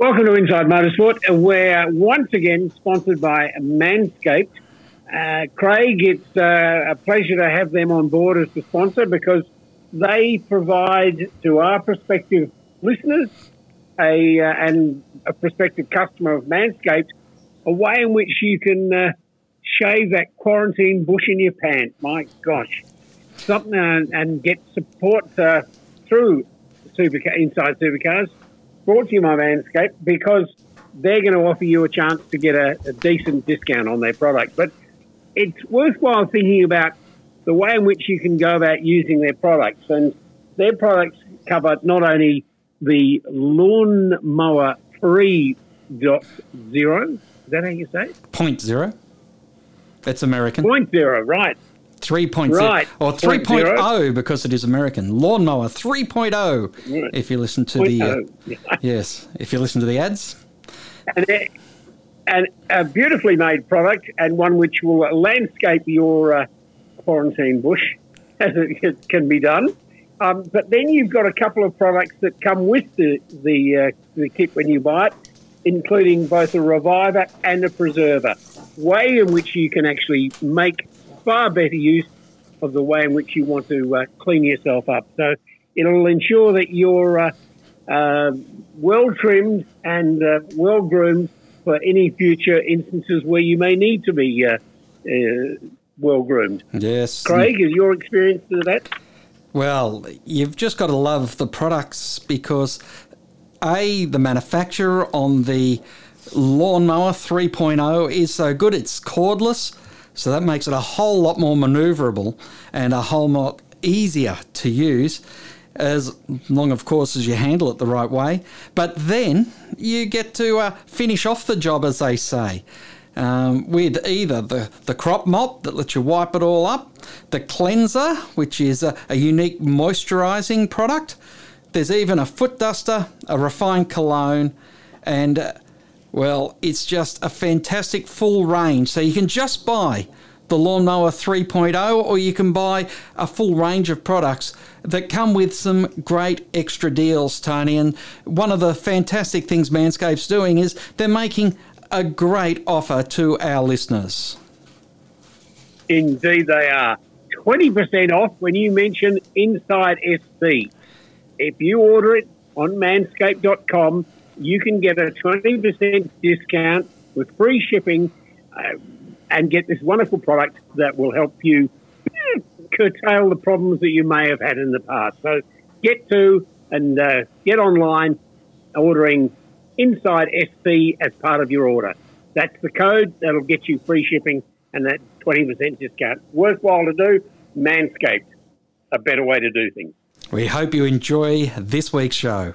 Welcome to Inside Motorsport. We're once again sponsored by Manscaped. Uh, Craig, it's uh, a pleasure to have them on board as the sponsor because they provide to our prospective listeners a, uh, and a prospective customer of Manscaped a way in which you can uh, shave that quarantine bush in your pants. My gosh, something uh, and get support uh, through Supercar, Inside Supercars brought to you by Manscaped because they're going to offer you a chance to get a, a decent discount on their product. But it's worthwhile thinking about the way in which you can go about using their products. And their products cover not only the lawn mower 3.0, is that how you say it? Point zero. That's American. Point zero, right. 3.0 Right. or Point 3.0 zero. because it is American. Lawnmower 3.0 Right. if you listen to the uh. Yes, if you listen to the ads. and, it- and a beautifully made product and one which will landscape your uh, quarantine bush as it can be done. Um, but then you've got a couple of products that come with the the, uh, the kit when you buy it, including both a reviver and a preserver. Way in which you can actually make far better use of the way in which you want to uh, clean yourself up. So it'll ensure that you're uh, uh, well trimmed and uh, well groomed for any future instances where you may need to be uh, uh, well groomed. Yes. Craig, is your experience of that? Well, you've just got to love the products because a the manufacturer on the lawnmower 3.0 is so good it's cordless, so that makes it a whole lot more maneuverable and a whole lot easier to use. As long, of course, as you handle it the right way. But then you get to uh, finish off the job, as they say um, with either the, the crop mop that lets you wipe it all up, the cleanser, which is a, a unique moisturizing product. There's even a foot duster, a refined cologne, and uh, well, it's just a fantastic full range. So you can just buy the Lawnmower 3.0 or you can buy a full range of products that come with some great extra deals, Tony. And one of the fantastic things Manscaped's doing is they're making a great offer to our listeners. Indeed, they are. 20% off when you mention Inside SC. If you order it on manscaped.com, you can get a 20% discount with free shipping uh, and get this wonderful product that will help you eh, curtail the problems that you may have had in the past. So get to and uh, get online ordering Inside SC as part of your order. That's the code that'll get you free shipping and that 20% discount. Worthwhile to do. Manscaped, a better way to do things. We hope you enjoy this week's show.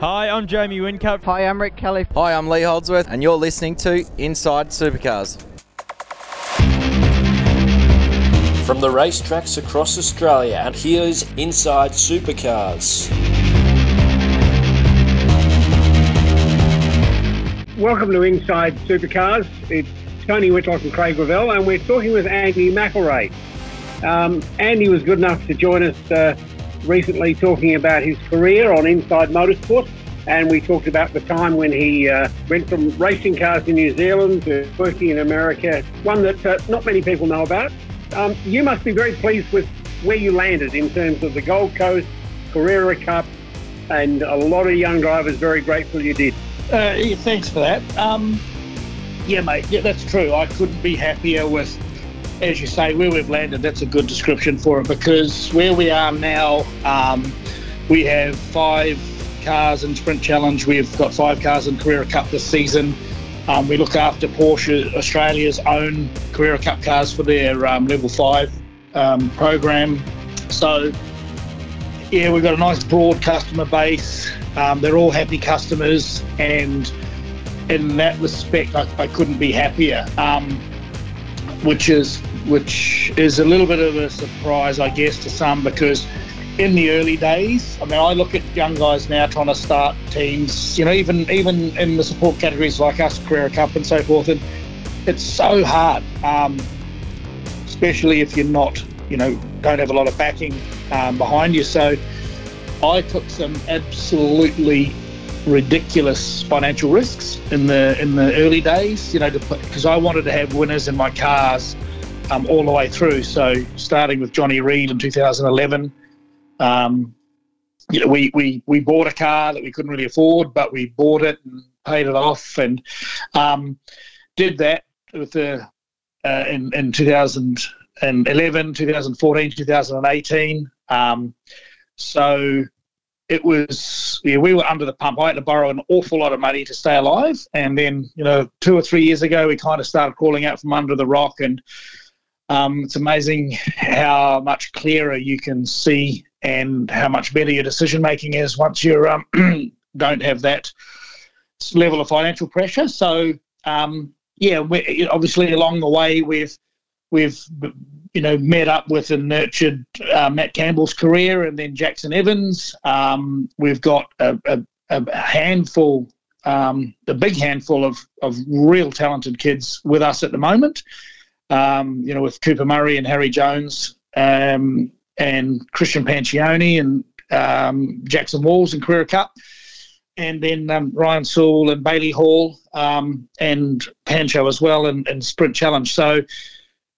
Hi, I'm Jamie Whincup. Hi, I'm Rick Kelly. Hi, I'm Lee Holdsworth, and you're listening to Inside Supercars. From the racetracks across Australia, and here's Inside Supercars. Welcome to Inside Supercars. It's Tony Whitlock and Craig Gravel, and we're talking with Andy McElrea. Um, Andy was good enough to join us uh, recently talking about his career on Inside Motorsport, and we talked about the time when he uh, went from racing cars in New Zealand to working in America, one that uh, not many people know about. Um, you must be very pleased with where you landed in terms of the Gold Coast, Carrera Cup, and a lot of young drivers very grateful you did. Uh, thanks for that. Um, yeah, mate, yeah, that's true. I couldn't be happier with, as you say, where we've landed. That's a good description for it because where we are now, um, we have five cars in Sprint Challenge. We've got five cars in Carrera Cup this season. Um, we look after Porsche Australia's own Carrera Cup cars for their um, level five um, program. So yeah, we've got a nice broad customer base. Um, they're all happy customers, and in that respect, I, I couldn't be happier. Um, which is which is a little bit of a surprise, I guess, to some because in the early days, I mean, I look at young guys now trying to start teams. You know, even even in the support categories like us, Carrera Cup and so forth, and it's so hard, um, especially if you're not, you know, don't have a lot of backing um, behind you. So I took some absolutely ridiculous financial risks in the in the early days. You know, because I wanted to have winners in my cars um, all the way through. So starting with Jonny Reid in 2011. Um, you know, we, we, we bought a car that we couldn't really afford, but we bought it and paid it off and um, did that with the, uh, in, in 2011, 2014, 2018. Um, so it was yeah, we were under the pump. I had to borrow an awful lot of money to stay alive, and then you know two or three years ago we kind of started crawling out from under the rock, and um, it's amazing how much clearer you can see and how much better your decision making is once you um, don't have that level of financial pressure. So um, yeah, obviously along the way we've we've you know, met up with and nurtured uh, Matt Campbell's career and then Jackson Evans. Um, we've got a, a, a handful, um, a big handful of, of real talented kids with us at the moment. Um, you know, with Cooper Murray and Harry Jones um, and Christian Pancione and um, Jackson Walls in Carrera Cup. And then um, Ryan Sewell and Bailey Hall and Pancho as well in, in Sprint Challenge. So,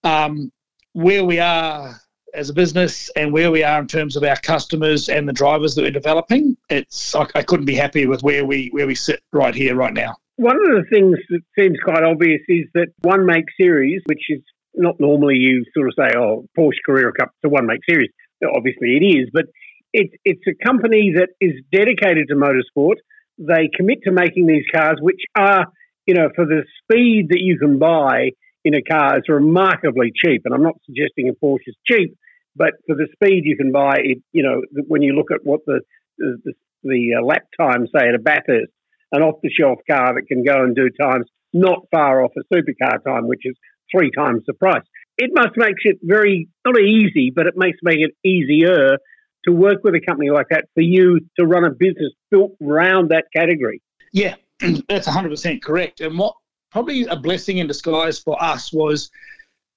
um, where we are as a business and where we are in terms of our customers and the drivers that we're developing, it's I, I couldn't be happier with where we where we sit right here, right now. One of the things that seems quite obvious is that one make series, which is not normally you sort of say, oh, Porsche Carrera Cup, a one make series. Obviously, it is, but it's it's a company that is dedicated to motorsport. They commit to making these cars, which are, you know, for the speed that you can buy in a car is remarkably cheap. And I'm not suggesting a Porsche is cheap, but for the speed you can buy it, you know, when you look at what the the, the uh, lap time, say, at a Bathurst, an off the shelf car that can go and do times not far off a supercar time, which is three times the price. It must make it very, not easy, but it makes make it easier to work with a company like that for you to run a business built around that category. Yeah, that's 100% correct. And what probably a blessing in disguise for us was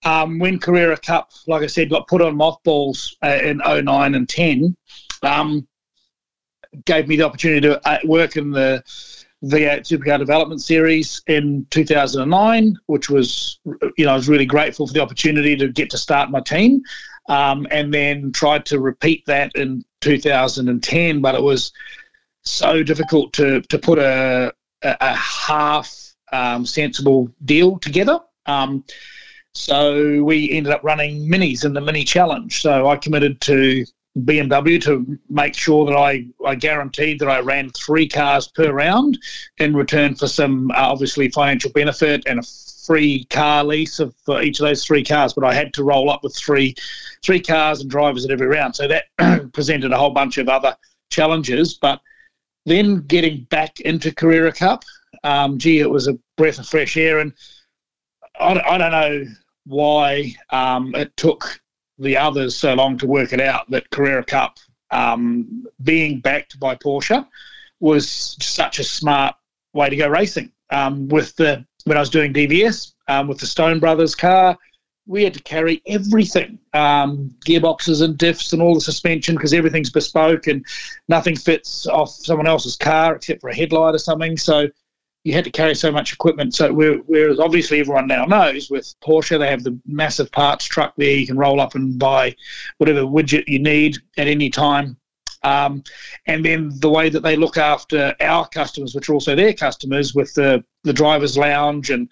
um, when Carrera Cup, like I said, got put on mothballs uh, in 09 and 10, um, gave me the opportunity to uh, work in the V8 Supercar Development Series in 2009, which was, you know, I was really grateful for the opportunity to get to start my team. Um, and then tried to repeat that in 2010, but it was so difficult to, to put a, a, a half um, sensible deal together. Um, so we ended up running minis in the mini challenge. So I committed to BMW to make sure that I, I guaranteed that I ran three cars per round in return for some uh, obviously financial benefit and a free car lease of, for each of those three cars. But I had to roll up with three three cars and drivers at every round. So that presented a whole bunch of other challenges. But then getting back into Carrera Cup um, gee, it was a breath of fresh air. And I, I don't know why um, it took the others so long to work it out that Carrera Cup um, being backed by Porsche was such a smart way to go racing. Um, with the when I was doing DVS um, with the Stone Brothers car, we had to carry everything um, gearboxes and diffs and all the suspension because everything's bespoke and nothing fits off someone else's car except for a headlight or something. So you had to carry so much equipment. So whereas obviously everyone now knows with Porsche they have the massive parts truck there. You can roll up and buy whatever widget you need at any time. Um, and then the way that they look after our customers, which are also their customers, with the the drivers' lounge and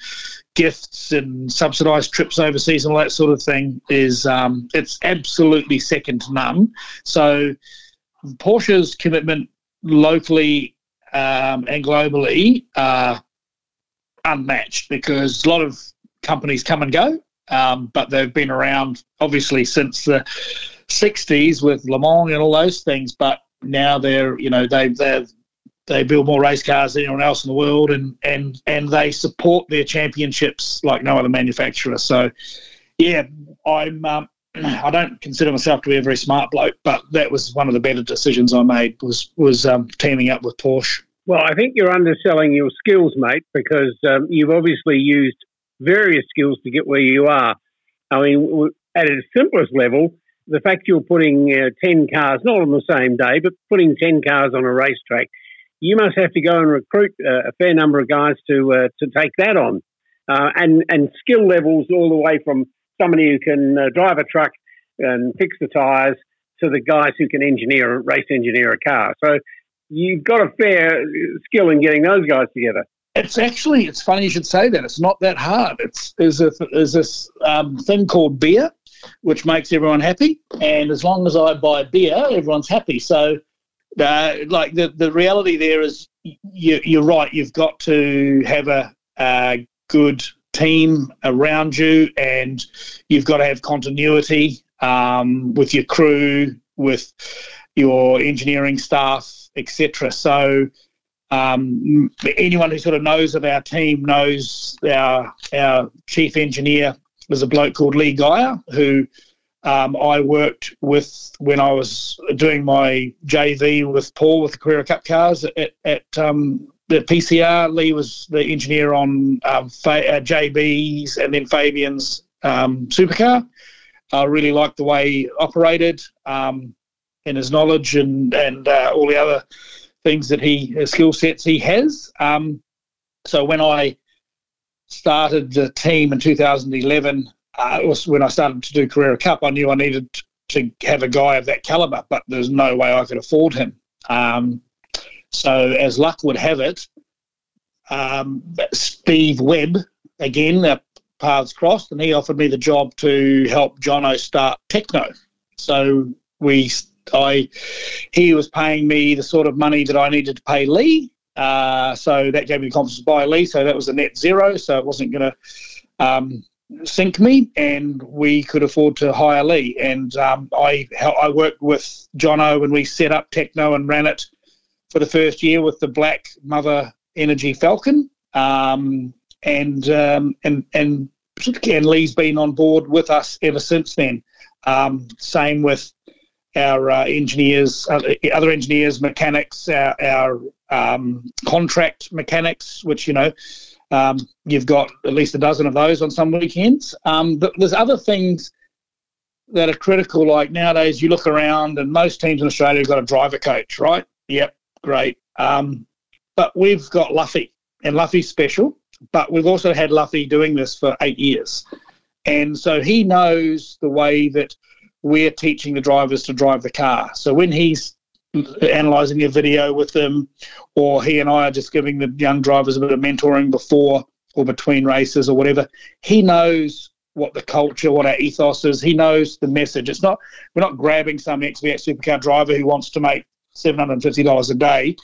gifts and subsidised trips overseas and all that sort of thing, is um, it's absolutely second to none. So Porsche's commitment locally um, and globally are unmatched because a lot of companies come and go, um, but they've been around obviously since the '60s with Le Mans and all those things, but now they're you know they they they build more race cars than anyone else in the world, and and and they support their championships like no other manufacturer. So, yeah, I'm. Um, I don't consider myself to be a very smart bloke, but that was one of the better decisions I made was was um, teaming up with Porsche. Well, I think you're underselling your skills, mate, because um, you've obviously used various skills to get where you are. I mean, at its simplest level, the fact you're putting uh, 10 cars, not on the same day, but putting 10 cars on a racetrack, you must have to go and recruit uh, a fair number of guys to uh, to take that on. Uh, and, and skill levels all the way from somebody who can uh, drive a truck and fix the tyres to the guys who can engineer, race engineer a car. So you've got a fair skill in getting those guys together. It's actually it's funny you should say that. It's not that hard. It's there's a there's this um, thing called beer, which makes everyone happy, and as long as I buy beer, everyone's happy. So, uh, like the the reality there is, you, you're right. You've got to have a, a good team around you, and you've got to have continuity um, with your crew, with your engineering staff, etc. So um, anyone who sort of knows of our team knows our our chief engineer was a bloke called Lee Geyer who um, I worked with when I was doing my JV with Paul with the Carrera Cup cars at, at um, the PCR. Lee was the engineer on um, uh, JB's and then Fabian's um, supercar. I really liked the way he operated um, and his knowledge and and uh, all the other things that he uh, skill sets he has. Um, so when I started the team in 2011, uh, was when I started to do Carrera Cup. I knew I needed to have a guy of that caliber, but there's no way I could afford him. Um, so as luck would have it, um, Steve Webb again, our paths crossed, and he offered me the job to help Jono start Tekno. So we I he was paying me the sort of money that I needed to pay Lee. Uh, so that gave me the confidence to buy Lee. So that was a net zero. So it wasn't going to um, sink me, and we could afford to hire Lee. And um, I I worked with Jono when we set up Tekno and ran it for the first year with the Black Mother Energy Falcon. Um, and um, and and and Lee's been on board with us ever since then. Um, same with our uh, engineers, other engineers, mechanics, our, our um, contract mechanics, which you know um, you've got at least a dozen of those on some weekends. Um, but there's other things that are critical. Like nowadays, you look around, and most teams in Australia have got a driver coach, right? Yep, great. Um, but we've got Luffy, and Luffy's special. But we've also had Luffy doing this for eight years, and so he knows the way that we're teaching the drivers to drive the car. So when he's analysing a video with them, or he and I are just giving the young drivers a bit of mentoring before or between races or whatever, he knows what the culture, what our ethos is. He knows the message. It's not we're not grabbing some XV8 supercar driver who wants to make seven hundred and fifty dollars a day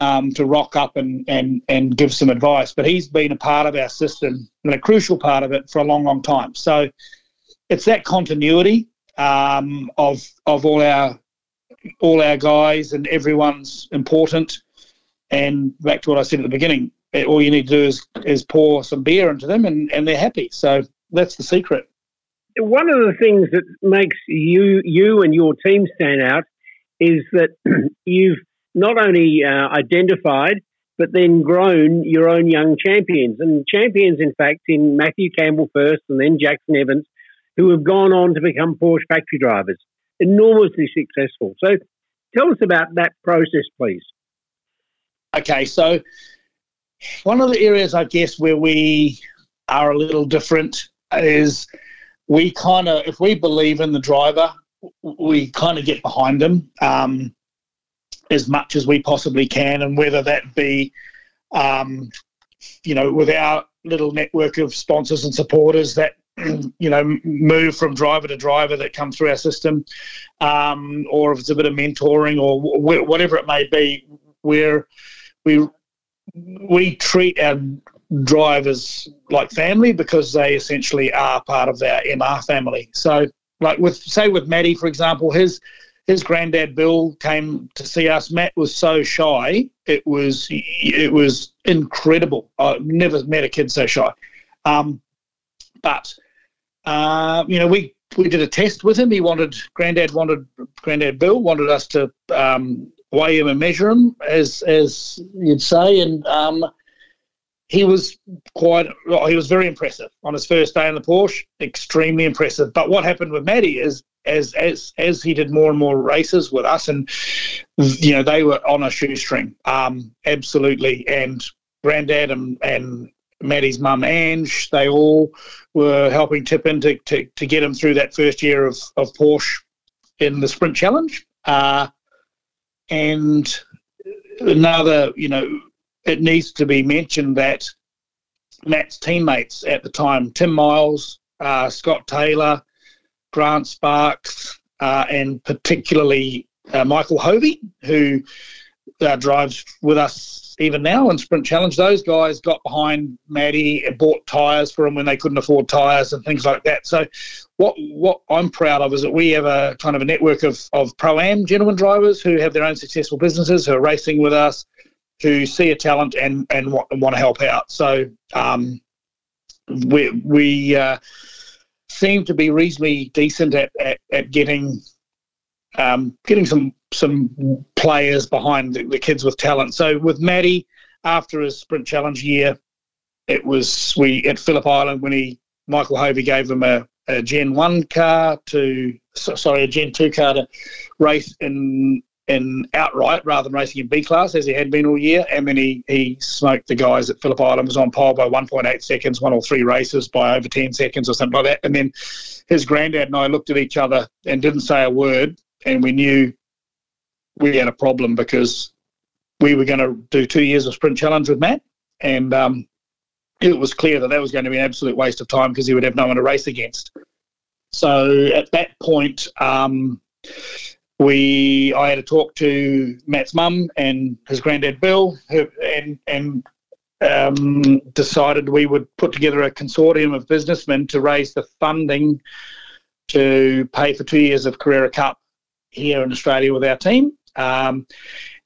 um, to rock up and, and and give some advice. But he's been a part of our system and a crucial part of it for a long, long time. So it's that continuity um, of of all our all our guys and everyone's important. And back to what I said at the beginning, eh, all you need to do is is pour some beer into them, and, and they're happy. So that's the secret. One of the things that makes you you and your team stand out is that you've not only uh, identified but then grown your own young champions and champions, in fact, in Matthew Campbell first, and then Jackson Evans, who have gone on to become Porsche factory drivers, enormously successful. So tell us about that process, please. Okay, so one of the areas, I guess, where we are a little different is we kind of, if we believe in the driver, we kind of get behind them um, as much as we possibly can, and whether that be, um, you know, with our little network of sponsors and supporters that you know, move from driver to driver that come through our system, um, or if it's a bit of mentoring or w- whatever it may be, where we we treat our drivers like family because they essentially are part of our MR family. So like with say with Matty for example, his his granddad Bill came to see us. Matt was so shy; it was it was incredible. I've never met a kid so shy. Um, but uh, you know, we we did a test with him. He wanted granddad wanted granddad Bill wanted us to um, weigh him and measure him, as as you'd say, and um, he was quite well, he was very impressive on his first day in the Porsche. Extremely impressive. But what happened with Matty is as as as he did more and more races with us, and you know they were on a shoestring, um, absolutely. And Granddad and and Matty's mum Ange, they all were helping tip in to, to, to get him through that first year of, of Porsche in the Sprint Challenge. Uh, and another, you know, it needs to be mentioned that Matt's teammates at the time, Tim Miles, uh, Scott Taylor, Grant Sparks, uh, and particularly uh, Michael Hovey, who uh, drives with us even now in Sprint Challenge. Those guys got behind Matty and bought tyres for him when they couldn't afford tyres and things like that. So, what what I'm proud of is that we have a kind of a network of, of pro am gentlemen drivers who have their own successful businesses, who are racing with us, who see a talent and and want, want to help out. So, um, we we uh, seem to be reasonably decent at, at, at getting um, getting some some players behind the, the, kids with talent. So with Matty, after his sprint challenge year, it was we at Phillip Island when he Michael Hovey gave him a, a Gen One car to sorry a Gen Two car to race in in outright rather than racing in B class as he had been all year. And then he, he smoked the guys at Phillip Island, was on pole by 1.8 seconds, won all three races by over 10 seconds or something like that. And then his granddad and I looked at each other and didn't say a word. And we knew we had a problem because we were going to do two years of sprint challenge with Matt, and um, it was clear that that was going to be an absolute waste of time because he would have no one to race against. So at that point, um, we I had to talk to Matt's mum and his granddad Bill, and and um, decided we would put together a consortium of businessmen to raise the funding to pay for two years of Carrera Cup here in Australia with our team. Um,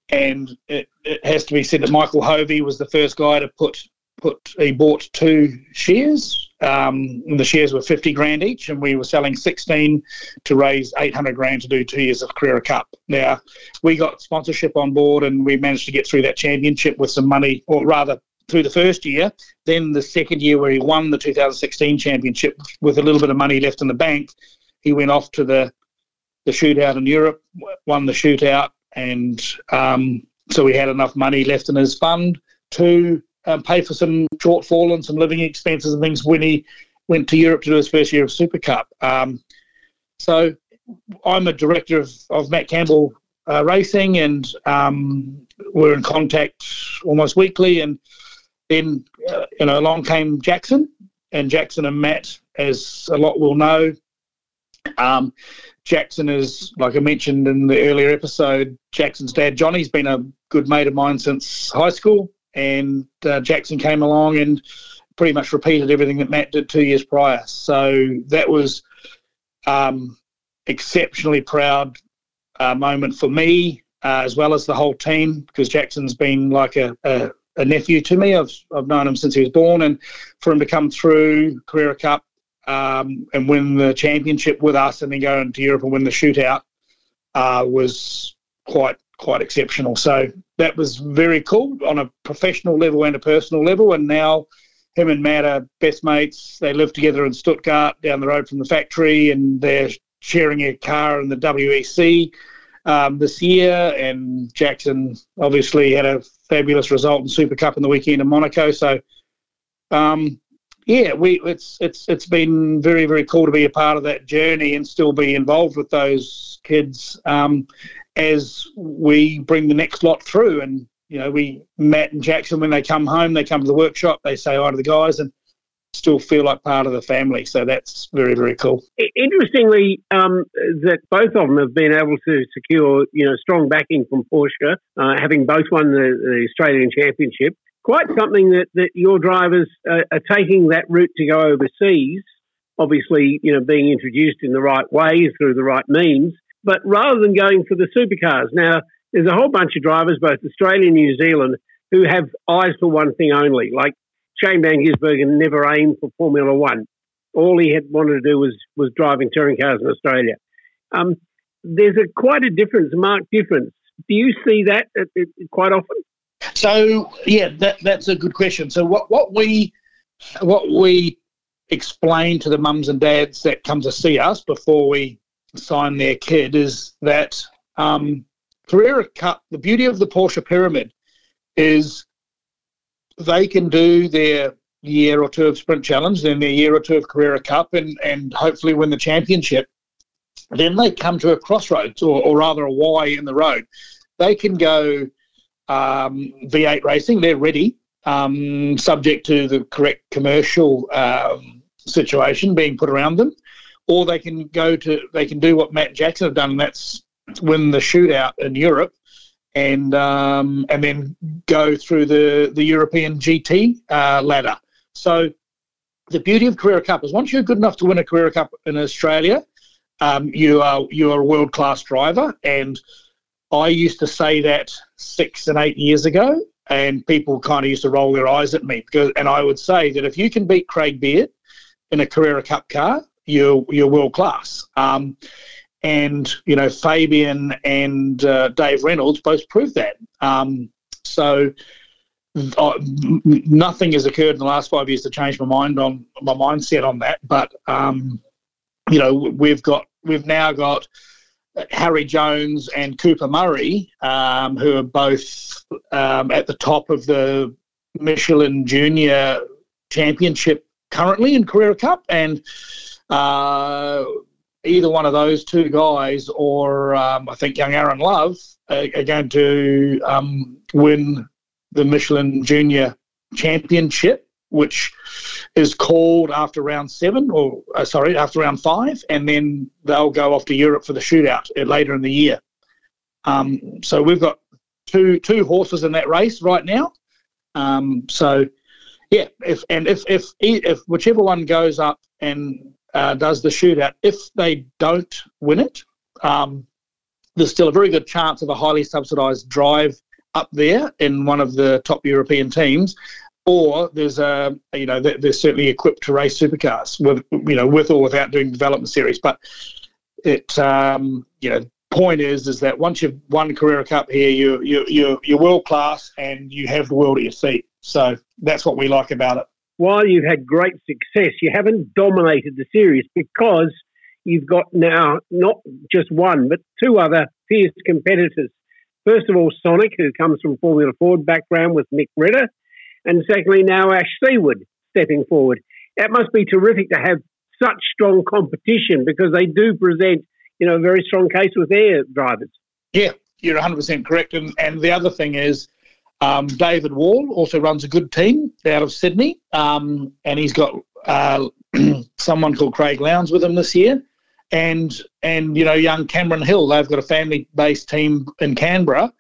and it, it, has to be said that Michael Hovey was the first guy to put put he bought two shares. Um, the shares were fifty grand each, and we were selling sixteen to raise eight hundred grand to do two years of Carrera Cup. Now we got sponsorship on board, and we managed to get through that championship with some money, or rather through the first year. Then the second year, where he won the 2016 championship with a little bit of money left in the bank, he went off to the the shootout in Europe, won the shootout, and um, so we had enough money left in his fund to um, pay for some shortfall and some living expenses and things when he went to Europe to do his first year of Super Cup. Um, so I'm a director of, of Matt Campbell uh, Racing, and um, we're in contact almost weekly. And then, uh, you know, along came Jackson, and Jackson and Matt, as a lot will know, um, Jackson is, like I mentioned in the earlier episode, Jackson's dad, Johnny's been a good mate of mine since high school. And uh, Jackson came along and pretty much repeated everything that Matt did two years prior. So that was um, exceptionally proud uh, moment for me, uh, as well as the whole team, because Jackson's been like a, a, a, nephew to me. I've, I've known him since he was born, and for him to come through Carrera Cup um, and win the championship with us, and then go into Europe and win the shootout uh, was quite quite exceptional. So that was very cool on a professional level and a personal level. And now him and Matt are best mates. They live together in Stuttgart, down the road from the factory, and they're sharing a car in the WEC um, this year. And Jackson obviously had a fabulous result in Super Cup in the weekend in Monaco. So um, yeah, we it's it's it's been very very cool to be a part of that journey and still be involved with those kids um, as we bring the next lot through. And you know, we Matt and Jackson when they come home, they come to the workshop, they say hi to the guys, and still feel like part of the family. So that's very very cool. Interestingly, um, that both of them have been able to secure you know strong backing from Porsche, uh, having both won the, the Australian Championship quite something that, that your drivers are, are taking that route to go overseas obviously, you know, being introduced in the right way through the right means. But rather than going for the supercars, now there's a whole bunch of drivers, both Australia and New Zealand, who have eyes for one thing only. Like Shane Van Gisbergen never aimed for Formula One. All he had wanted to do was was driving touring cars in Australia. Um, there's a quite a difference, marked difference. Do you see that quite often? So yeah, that that's a good question. So what what we what we explain to the mums and dads that come to see us before we sign their kid is that um, Carrera Cup. The beauty of the Porsche pyramid is they can do their year or two of sprint challenge, then their year or two of Carrera Cup, and and hopefully win the championship. Then they come to a crossroads, or, or rather a Y in the road. They can go um, V8 racing. They're ready, um, subject to the correct commercial um, situation being put around them, or they can go to they can do what Matt Jackson have done, and that's win the shootout in Europe and um, and then go through the the European GT uh, ladder. So the beauty of Carrera Cup is once you're good enough to win a Carrera Cup in Australia, um, you are you are a world class driver. And I used to say that six and eight years ago, and people kind of used to roll their eyes at me because, and I would say that if you can beat Craig Baird in a Carrera Cup car, you're you're world class. Um, and you know Fabian and uh, Dave Reynolds both proved that. Um, so uh, nothing has occurred in the last five years to change my mind on my mindset on that. But um, you know we've got we've now got Harry Jones and Cooper Murray, um, who are both um, at the top of the Michelin Junior Championship currently in Carrera Cup, and uh, either one of those two guys or um, I think young Aaron Love are, are going to um, win the Michelin Junior Championship, which is called after round seven, or uh, sorry, after round five, and then they'll go off to Europe for the shootout later in the year. Um, so we've got two two horses in that race right now. Um, so yeah, if and if if if whichever one goes up and uh, does the shootout. If they don't win it, um, there's still a very good chance of a highly subsidised drive up there in one of the top European teams. Or there's a you know they're certainly equipped to race supercars with you know with or without doing development series. But it um, you know point is is that once you've won Carrera Cup here, you you you you're world class and you have the world at your feet. So that's what we like about it while you've had great success, you haven't dominated the series because you've got now not just one, but two other fierce competitors. First of all, Sonic, who comes from Formula Ford background with Mick Ritter, and secondly, now Ash Seward stepping forward. That must be terrific to have such strong competition because they do present, you know, a very strong case with their drivers. Yeah, you're 100% correct. And, and the other thing is, um, David Wall also runs a good team out of Sydney, um, and he's got uh, someone called Craig Lowndes with him this year, and and you know young Cameron Hill. They've got a family-based team in Canberra,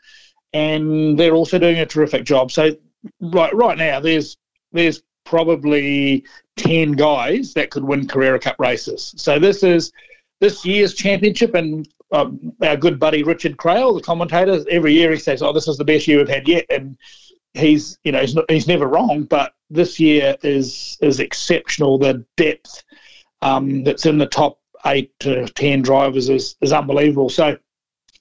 and they're also doing a terrific job. So right right now, there's there's probably ten guys that could win Carrera Cup races. So this is this year's championship, and um, our good buddy Richard Craill, the commentator, every year he says, "Oh, this is the best year we've had yet," and he's you know he's, not, he's never wrong. But this year is is exceptional. The depth um, that's in the top eight to ten drivers is is unbelievable. So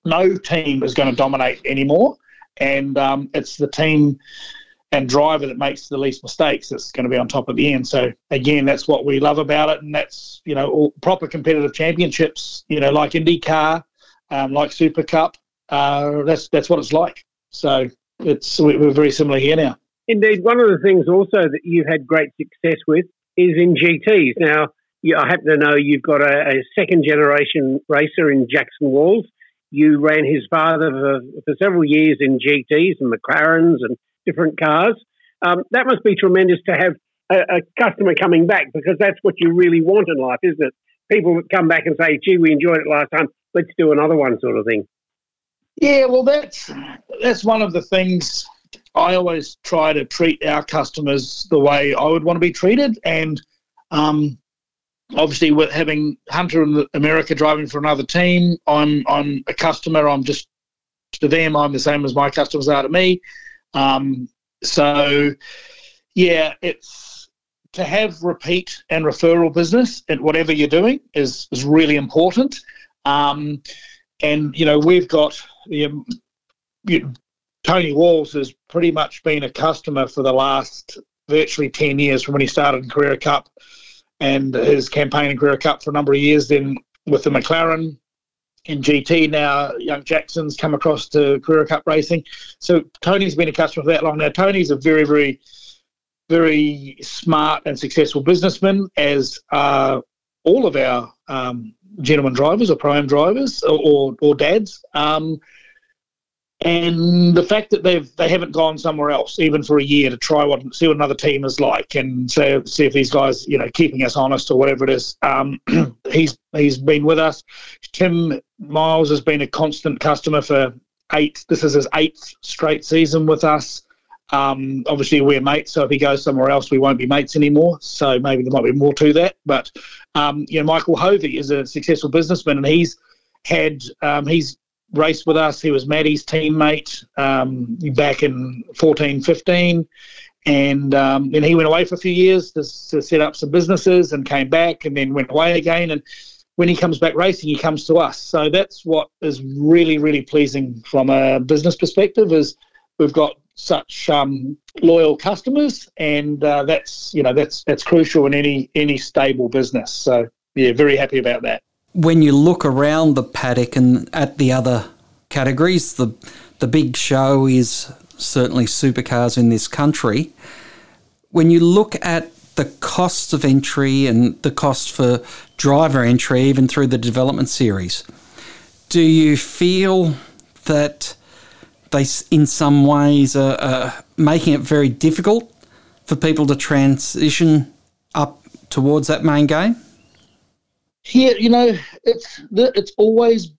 no team is going to dominate anymore, and um, it's the team and driver that makes the least mistakes that's going to be on top of the end. So again, that's what we love about it, and that's you know all proper competitive championships. You know, like IndyCar, um, like Super Cup. Uh, that's that's what it's like. So it's we're very similar here now. Indeed, one of the things also that you've had great success with is in GTS. Now, I happen to know you've got a, a second generation racer in Jackson Walls. You ran his father for, for several years in GTS and McLarens and different cars. Um, that must be tremendous to have a, a, customer coming back because that's what you really want in life, isn't it? People come back and say, "Gee, we enjoyed it last time. Let's do another one," sort of thing. Yeah, well, that's that's one of the things I always try to treat our customers the way I would want to be treated, and um, obviously, with having Hunter in America driving for another team, I'm I'm a customer. I'm just to them, I'm the same as my customers are to me. Um, so, yeah, it's to have repeat and referral business at whatever you're doing is is really important. Um, and you know, we've got you know, Tony Walls has pretty much been a customer for the last virtually 10 years from when he started in Carrera Cup and his campaign in Carrera Cup for a number of years. Then with the McLaren in GT now, young Jackson's come across to Carrera Cup racing. So Tony's been a customer for that long now. Tony's a very, very, very smart and successful businessman, as are all of our um, gentlemen drivers or pro drivers or, or, or dads. Um, and the fact that they've they haven't gone somewhere else even for a year to try what see what another team is like and see, see if these guys you know keeping us honest or whatever it is um, he's he's been with us. Tim miles has been a constant customer for eight this is his eighth straight season with us. Um, obviously we're mates so if he goes somewhere else we won't be mates anymore. So maybe there might be more to that but um, you know michael hovey is a successful businessman and he's had um, he's raced with us. He was Maddie's teammate um, back in 14, 15. And um, then he went away for a few years to, to, set up some businesses and came back and then went away again. And when he comes back racing, he comes to us. So that's what is really, really pleasing from a business perspective is we've got such um, loyal customers, and uh, that's you know that's that's crucial in any any stable business. So yeah, very happy about that when you look around the paddock and at the other categories, the the big show is certainly supercars in this country. When you look at the cost of entry and the cost for driver entry, even through the development series, do you feel that they, in some ways, are, are making it very difficult for people to transition up towards that main game? Here, you know, it's it's always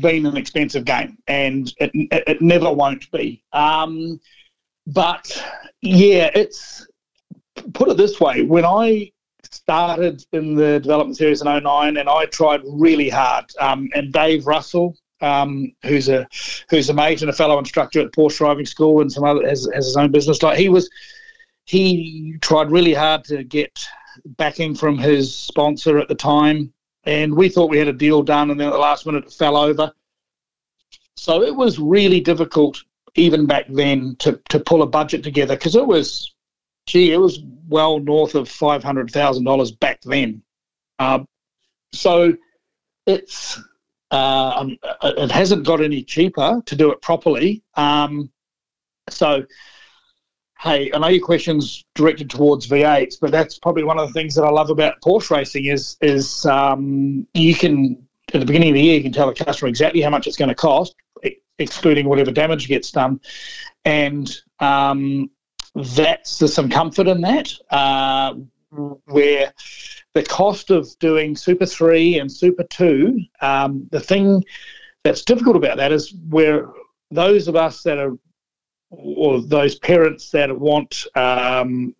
been an expensive game, and it, it never won't be. Um, but yeah, it's put it this way: when I started in the development series in 09 and I tried really hard, um, and Dave Russell, um, who's a who's a mate and a fellow instructor at Porsche Driving School and some other has, has his own business. Like he was, he tried really hard to get backing from his sponsor at the time and we thought we had a deal done, and then at the last minute it fell over. So it was really difficult, even back then, to to pull a budget together because it was, gee, it was well north of five hundred thousand dollars back then. Uh, so it's uh, um, it hasn't got any cheaper to do it properly. Um, so hey, I know your question's directed towards V8s, but that's probably one of the things that I love about Porsche racing is is um, you can at the beginning of the year you can tell the customer exactly how much it's going to cost, excluding whatever damage gets done, and um, that's there's some comfort in that. Uh, where the cost of doing Super Three and Super Two, um, the thing that's difficult about that is where those of us that are or those parents that want um,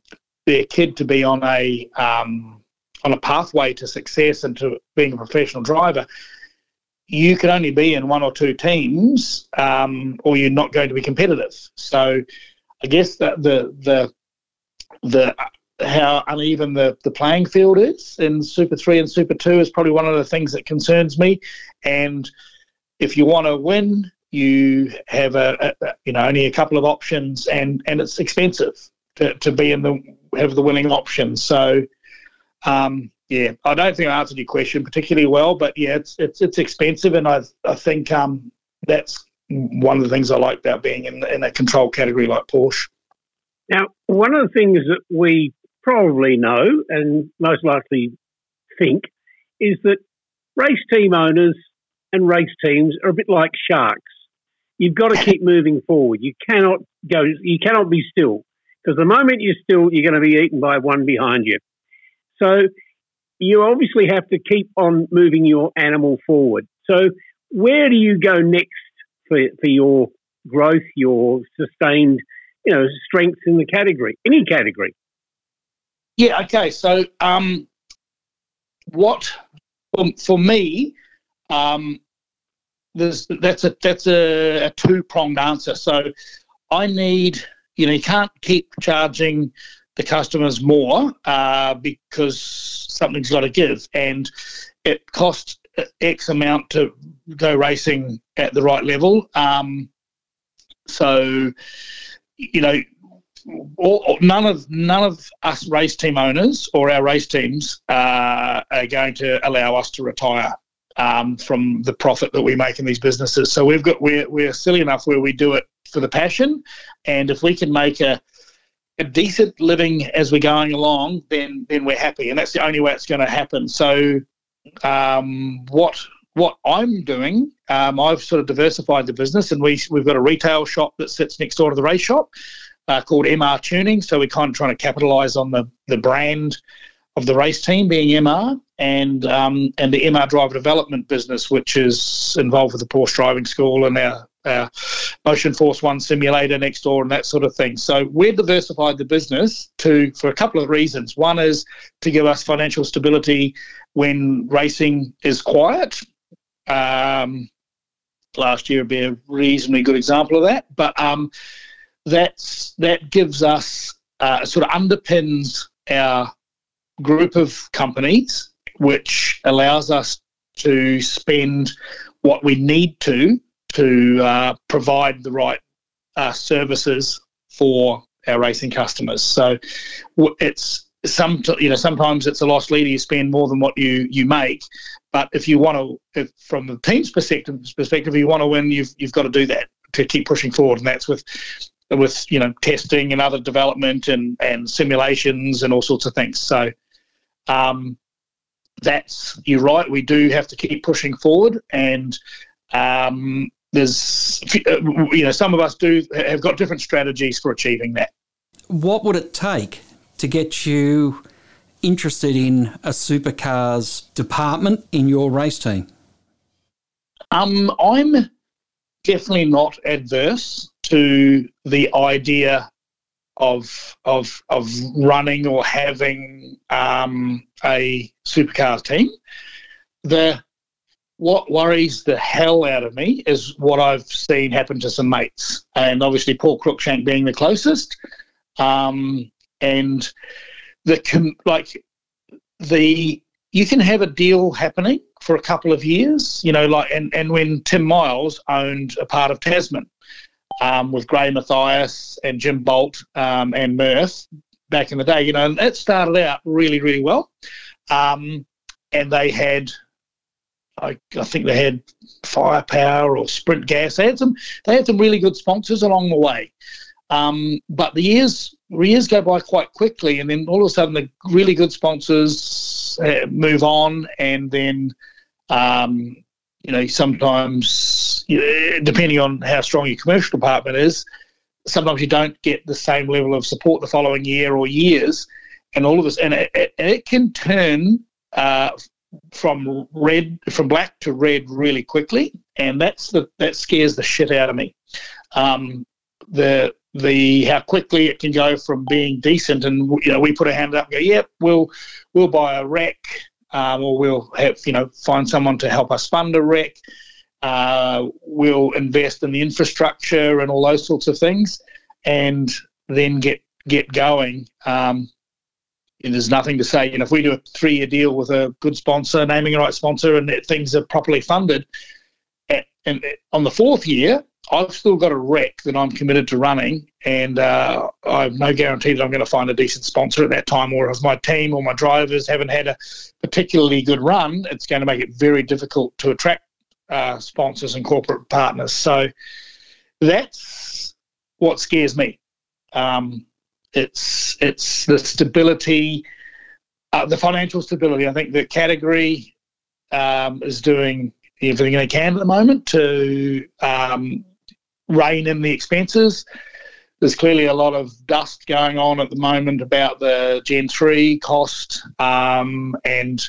their kid to be on a um, on a pathway to success and to being a professional driver, you can only be in one or two teams, um, or you're not going to be competitive. So, I guess that the the the how uneven the, the playing field is in Super Three and Super Two is probably one of the things that concerns me. And if you want to win, you have a, a, you know only a couple of options and and it's expensive to, to be in the have the winning option. So um, yeah I don't think I answered your question particularly well but yeah it's it's it's expensive and I I think um, that's one of the things I like about being in in a control category like Porsche. Now one of the things that we probably know and most likely think is that race team owners and race teams are a bit like sharks You've got to keep moving forward. You cannot go. You cannot be still because the moment you're still, you're going to be eaten by one behind you. So you obviously have to keep on moving your animal forward. So where do you go next for, for your growth, your sustained, you know, strength in the category, any category? Yeah. Okay. So um, what for, for me, um, there's that's a that's a, a two pronged answer. So I need you know you can't keep charging the customers more uh, because something's got to give, and it costs X amount to go racing at the right level. Um, so you know all, none of none of us race team owners or our race teams uh, are going to allow us to retire um, from the profit that we make in these businesses. So we've got we're we're silly enough where we do it for the passion, and if we can make a a decent living as we're going along, then then we're happy, and that's the only way it's going to happen. So um, what what I'm doing, um, I've sort of diversified the business, and we we've got a retail shop that sits next door to the race shop uh, called MR Tuning. So we're kind of trying to capitalise on the the brand of the race team being MR and um, and the MR driver development business, which is involved with the Porsche driving school and our, our Motion Force One simulator next door and that sort of thing. So we've diversified the business to for a couple of reasons. One is to give us financial stability when racing is quiet. Um, last year would be a reasonably good example of that, but um, that's that gives us uh, sort of underpins our group of companies, which allows us to spend what we need to to uh, provide the right uh, services for our racing customers. So it's some you know sometimes it's a lost leader. You spend more than what you you make, but if you want to, if, from the team's perspective, perspective, you want to win, you've you've got to do that to keep pushing forward, and that's with with you know testing and other development and and simulations and all sorts of things. So um, that's you're right. We do have to keep pushing forward, and um, there's uh, you know some of us do have got different strategies for achieving that. What would it take to get you interested in a supercars department in your race team? Um, I'm definitely not adverse to the idea of of of running or having um, a supercars team. The what worries the hell out of me is what I've seen happen to some mates, and obviously Paul Cruickshank being the closest, um, and the like the you can have a deal happening for a couple of years, you know, like and and when Tim Miles owned a part of Tasman, um, with Gray Matthias and Jim Bolt um, and Murph back in the day. You know, and it started out really, really well. Um, and they had, I, I, think they had Firepower or Sprint Gas. They had some, they had some really good sponsors along the way. Um, but the years years go by quite quickly, and then all of a sudden the really good sponsors uh, move on, and then um, you know sometimes depending on how strong your commercial department is, sometimes you don't get the same level of support the following year or years, and all of this, and it, it, it can turn uh, from red, from black to red really quickly, and that's the that scares the shit out of me. Um, the the how quickly it can go from being decent, and you know we put a hand up, and go, yep, we'll we'll buy a REC, um, or we'll have you know find someone to help us fund a REC uh, we'll invest in the infrastructure and all those sorts of things, and then get get going. Um, and there's nothing to say. You know, if we do a three-year deal with a good sponsor, naming a right sponsor, and things are properly funded, at, and on the fourth year, I've still got a REC that I'm committed to running, and uh, I have no guarantee that I'm going to find a decent sponsor at that time. Or if my team or my drivers haven't had a particularly good run, it's going to make it very difficult to attract uh, sponsors and corporate partners. So that's what scares me. Um, it's it's the stability, uh, the financial stability. I think the category um, is doing everything they can at the moment to um, rein in the expenses. There's clearly a lot of dust going on at the moment about the Gen 3 cost, um, and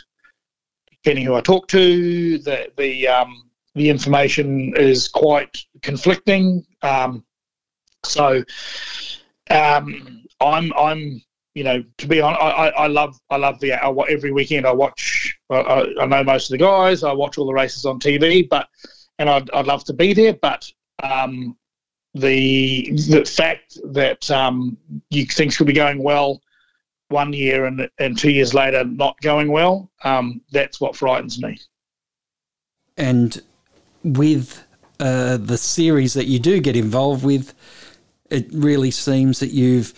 depending who I talk to, the, the um, the information is quite conflicting. Um, so um, I'm I'm you know to be honest, I, I love I love the I, every weekend I watch I, I, know most of the guys. I watch all the races on TV, but and I'd, I'd love to be there. But um, the the fact that um, you things could be going well one year and and two years later not going well, um, that's what frightens me. And with uh, the series that you do get involved with, it really seems that you've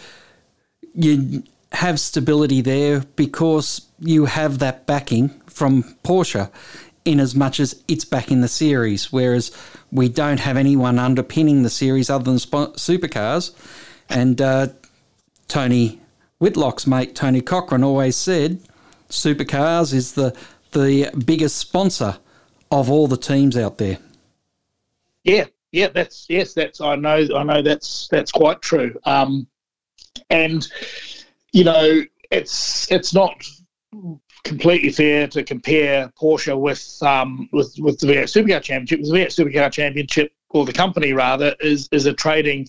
you have stability there because you have that backing from Porsche in as much as it's back in the series, whereas we don't have anyone underpinning the series other than supercars. And uh, Tony Whitlock's mate, Tony Cochrane, always said supercars is the, the biggest sponsor of all the teams out there. Yeah, yeah, that's yes, that's I know I know that's that's quite true. Um, and you know, it's it's not completely fair to compare Porsche with um, with with the V8 Supercar Championship. The V8 Supercar Championship, or the company rather, is is a trading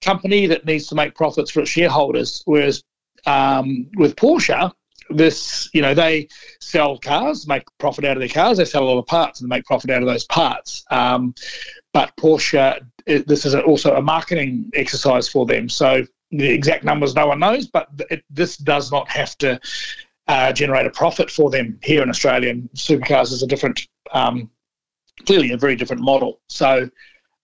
company that needs to make profits for its shareholders. Whereas um, with Porsche, this you know they sell cars, make profit out of their cars. They sell a lot of parts and make profit out of those parts. Um, but Porsche, this is also a marketing exercise for them. So the exact numbers no one knows, but it, this does not have to uh, generate a profit for them here in Australia. And supercars is a different, um, clearly a very different model. So,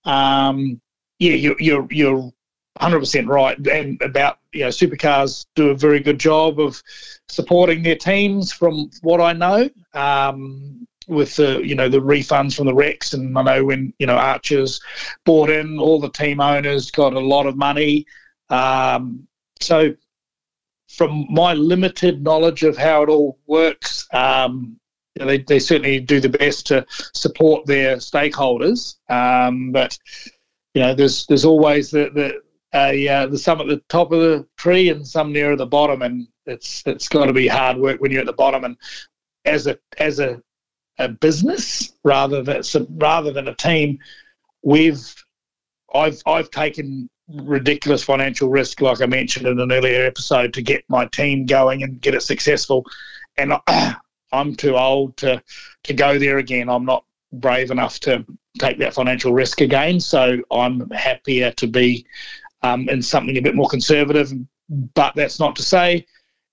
um, yeah, you're, you're, you're 100% right. And about, you know, supercars do a very good job of supporting their teams from what I know. Um, with the you know the refunds from the RECs, and I know when you know Archers bought in, all the team owners got a lot of money. Um, so, from my limited knowledge of how it all works, um, they, they certainly do the best to support their stakeholders. Um, but you know, there's there's always the the uh, the some at the top of the tree and some nearer the bottom, and it's it's got to be hard work when you're at the bottom. And as a as a a business rather than rather than a team, we've I've I've taken ridiculous financial risk, like I mentioned in an earlier episode, to get my team going and get it successful. And I, I'm too old to to go there again. I'm not brave enough to take that financial risk again. So I'm happier to be um, in something a bit more conservative. But that's not to say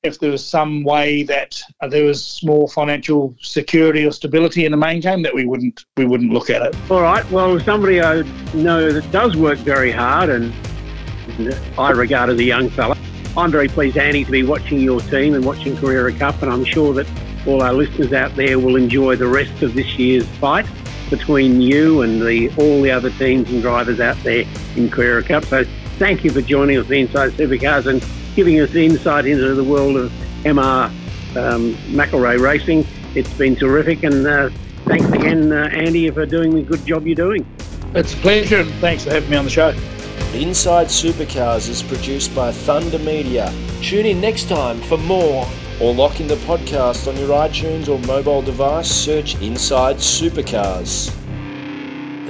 if there was some way that uh, there was more financial security or stability in the main game that we wouldn't we wouldn't look at it. All right. Well, somebody I know that does work very hard, and I regard as a young fella. I'm very pleased, Andy, to be watching your team and watching Carrera Cup, and I'm sure that all our listeners out there will enjoy the rest of this year's fight between you and the all the other teams and drivers out there in Carrera Cup. So thank you for joining us, the Inside Supercars, and giving us insight into the world of MR um, McElrea Racing. It's been terrific, and uh, thanks again, uh, Andy, for doing the good job you're doing. It's a pleasure, and thanks for having me on the show. Inside Supercars is produced by Thunder Media. Tune in next time for more, or lock in the podcast on your iTunes or mobile device. Search Inside Supercars.